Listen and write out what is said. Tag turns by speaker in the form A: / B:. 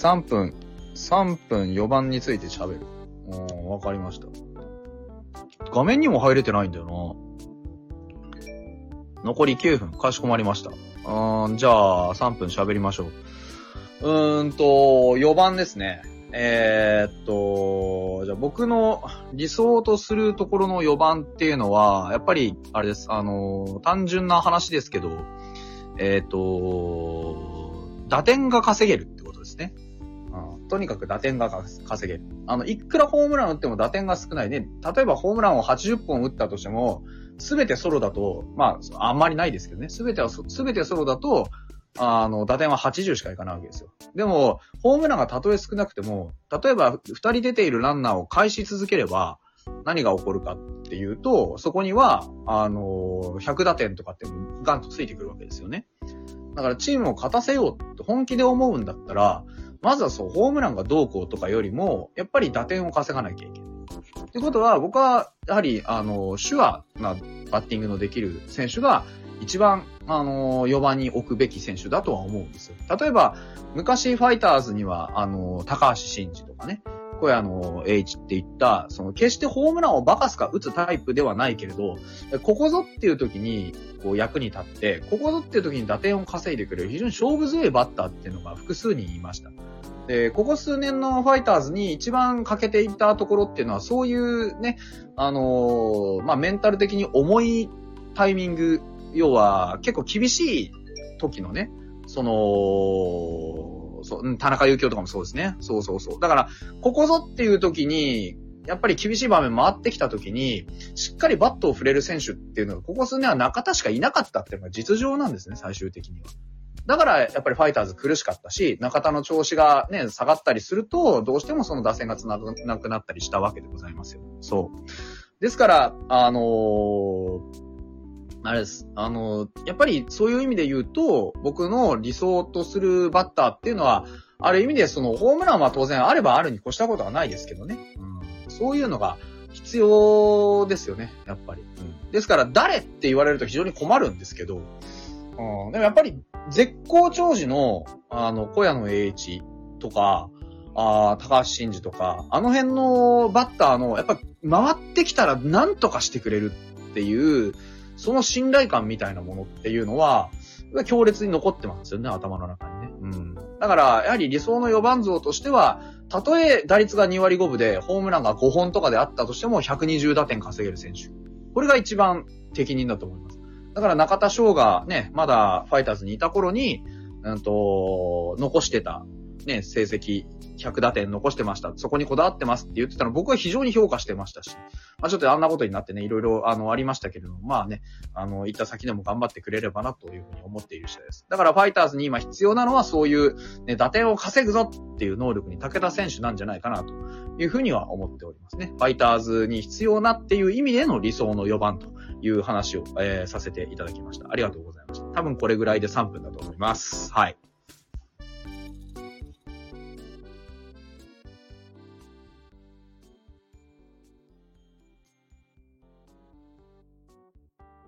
A: 3分、3分4番について喋る。うん、わかりました。画面にも入れてないんだよな。残り9分、かしこまりました。うん、じゃあ、3分喋りましょう。うーんと、4番ですね。えー、っと、じゃあ僕の理想とするところの4番っていうのは、やっぱり、あれです。あの、単純な話ですけど、えー、っと、打点が稼げるってことですね。とにかく打点が稼げる。あの、いくらホームラン打っても打点が少ないね。例えばホームランを80本打ったとしても、すべてソロだと、まあ、あんまりないですけどね。すべては、すべてソロだと、あの、打点は80しかいかないわけですよ。でも、ホームランがたとえ少なくても、例えば2人出ているランナーを返し続ければ、何が起こるかっていうと、そこには、あの、100打点とかってガンとついてくるわけですよね。だからチームを勝たせようって本気で思うんだったら、まずはそう、ホームランがどうこうとかよりも、やっぱり打点を稼がなきゃいけない。ってことは、僕は、やはり、あの、手話なバッティングのできる選手が、一番、あの4番に置くべき選手だとは思うんですよ。例えば、昔ファイターズには、あの高橋真二とかね、これあの、H って言った、その、決してホームランをバカすか打つタイプではないけれど、ここぞっていう時に、こう役に立って、ここぞっていう時に打点を稼いでくれる非常に勝負強いバッターっていうのが複数人いました。で、ここ数年のファイターズに一番欠けていたところっていうのは、そういうね、あのー、まあ、メンタル的に重いタイミング要は、結構厳しい時のね、その、そう、うん田中幸雄とかもそうですね。そうそうそう。だから、ここぞっていう時に、やっぱり厳しい場面回ってきた時に、しっかりバットを振れる選手っていうのが、ここ数年は中田しかいなかったっていうのが実情なんですね、最終的には。だから、やっぱりファイターズ苦しかったし、中田の調子がね、下がったりすると、どうしてもその打線が繋がなくなったりしたわけでございますよ。そう。ですから、あのーあれです。あの、やっぱりそういう意味で言うと、僕の理想とするバッターっていうのは、ある意味でそのホームランは当然あればあるに越したことはないですけどね。うん、そういうのが必要ですよね、やっぱり。うん、ですから、誰って言われると非常に困るんですけど、うん、でもやっぱり絶好調時の、あの、小屋の栄一とか、あ高橋真司とか、あの辺のバッターの、やっぱ回ってきたら何とかしてくれるっていう、その信頼感みたいなものっていうのは、強烈に残ってますよね、頭の中にね。うん。だから、やはり理想の4番像としては、たとえ打率が2割5分で、ホームランが5本とかであったとしても、120打点稼げる選手。これが一番適任だと思います。だから中田翔がね、まだファイターズにいた頃に、うんと、残してた、ね、成績、100打点残してました。そこにこだわってますって言ってたの僕は非常に評価してましたし。まあちょっとあんなことになってね、いろいろあの、ありましたけれども、まあね、あの、行った先でも頑張ってくれればなというふうに思っている次第です。だからファイターズに今必要なのはそういう、ね、打点を稼ぐぞっていう能力に武田選手なんじゃないかなというふうには思っておりますね。ファイターズに必要なっていう意味での理想の4番という話を、えー、させていただきました。ありがとうございました。多分これぐらいで3分だと思います。はい。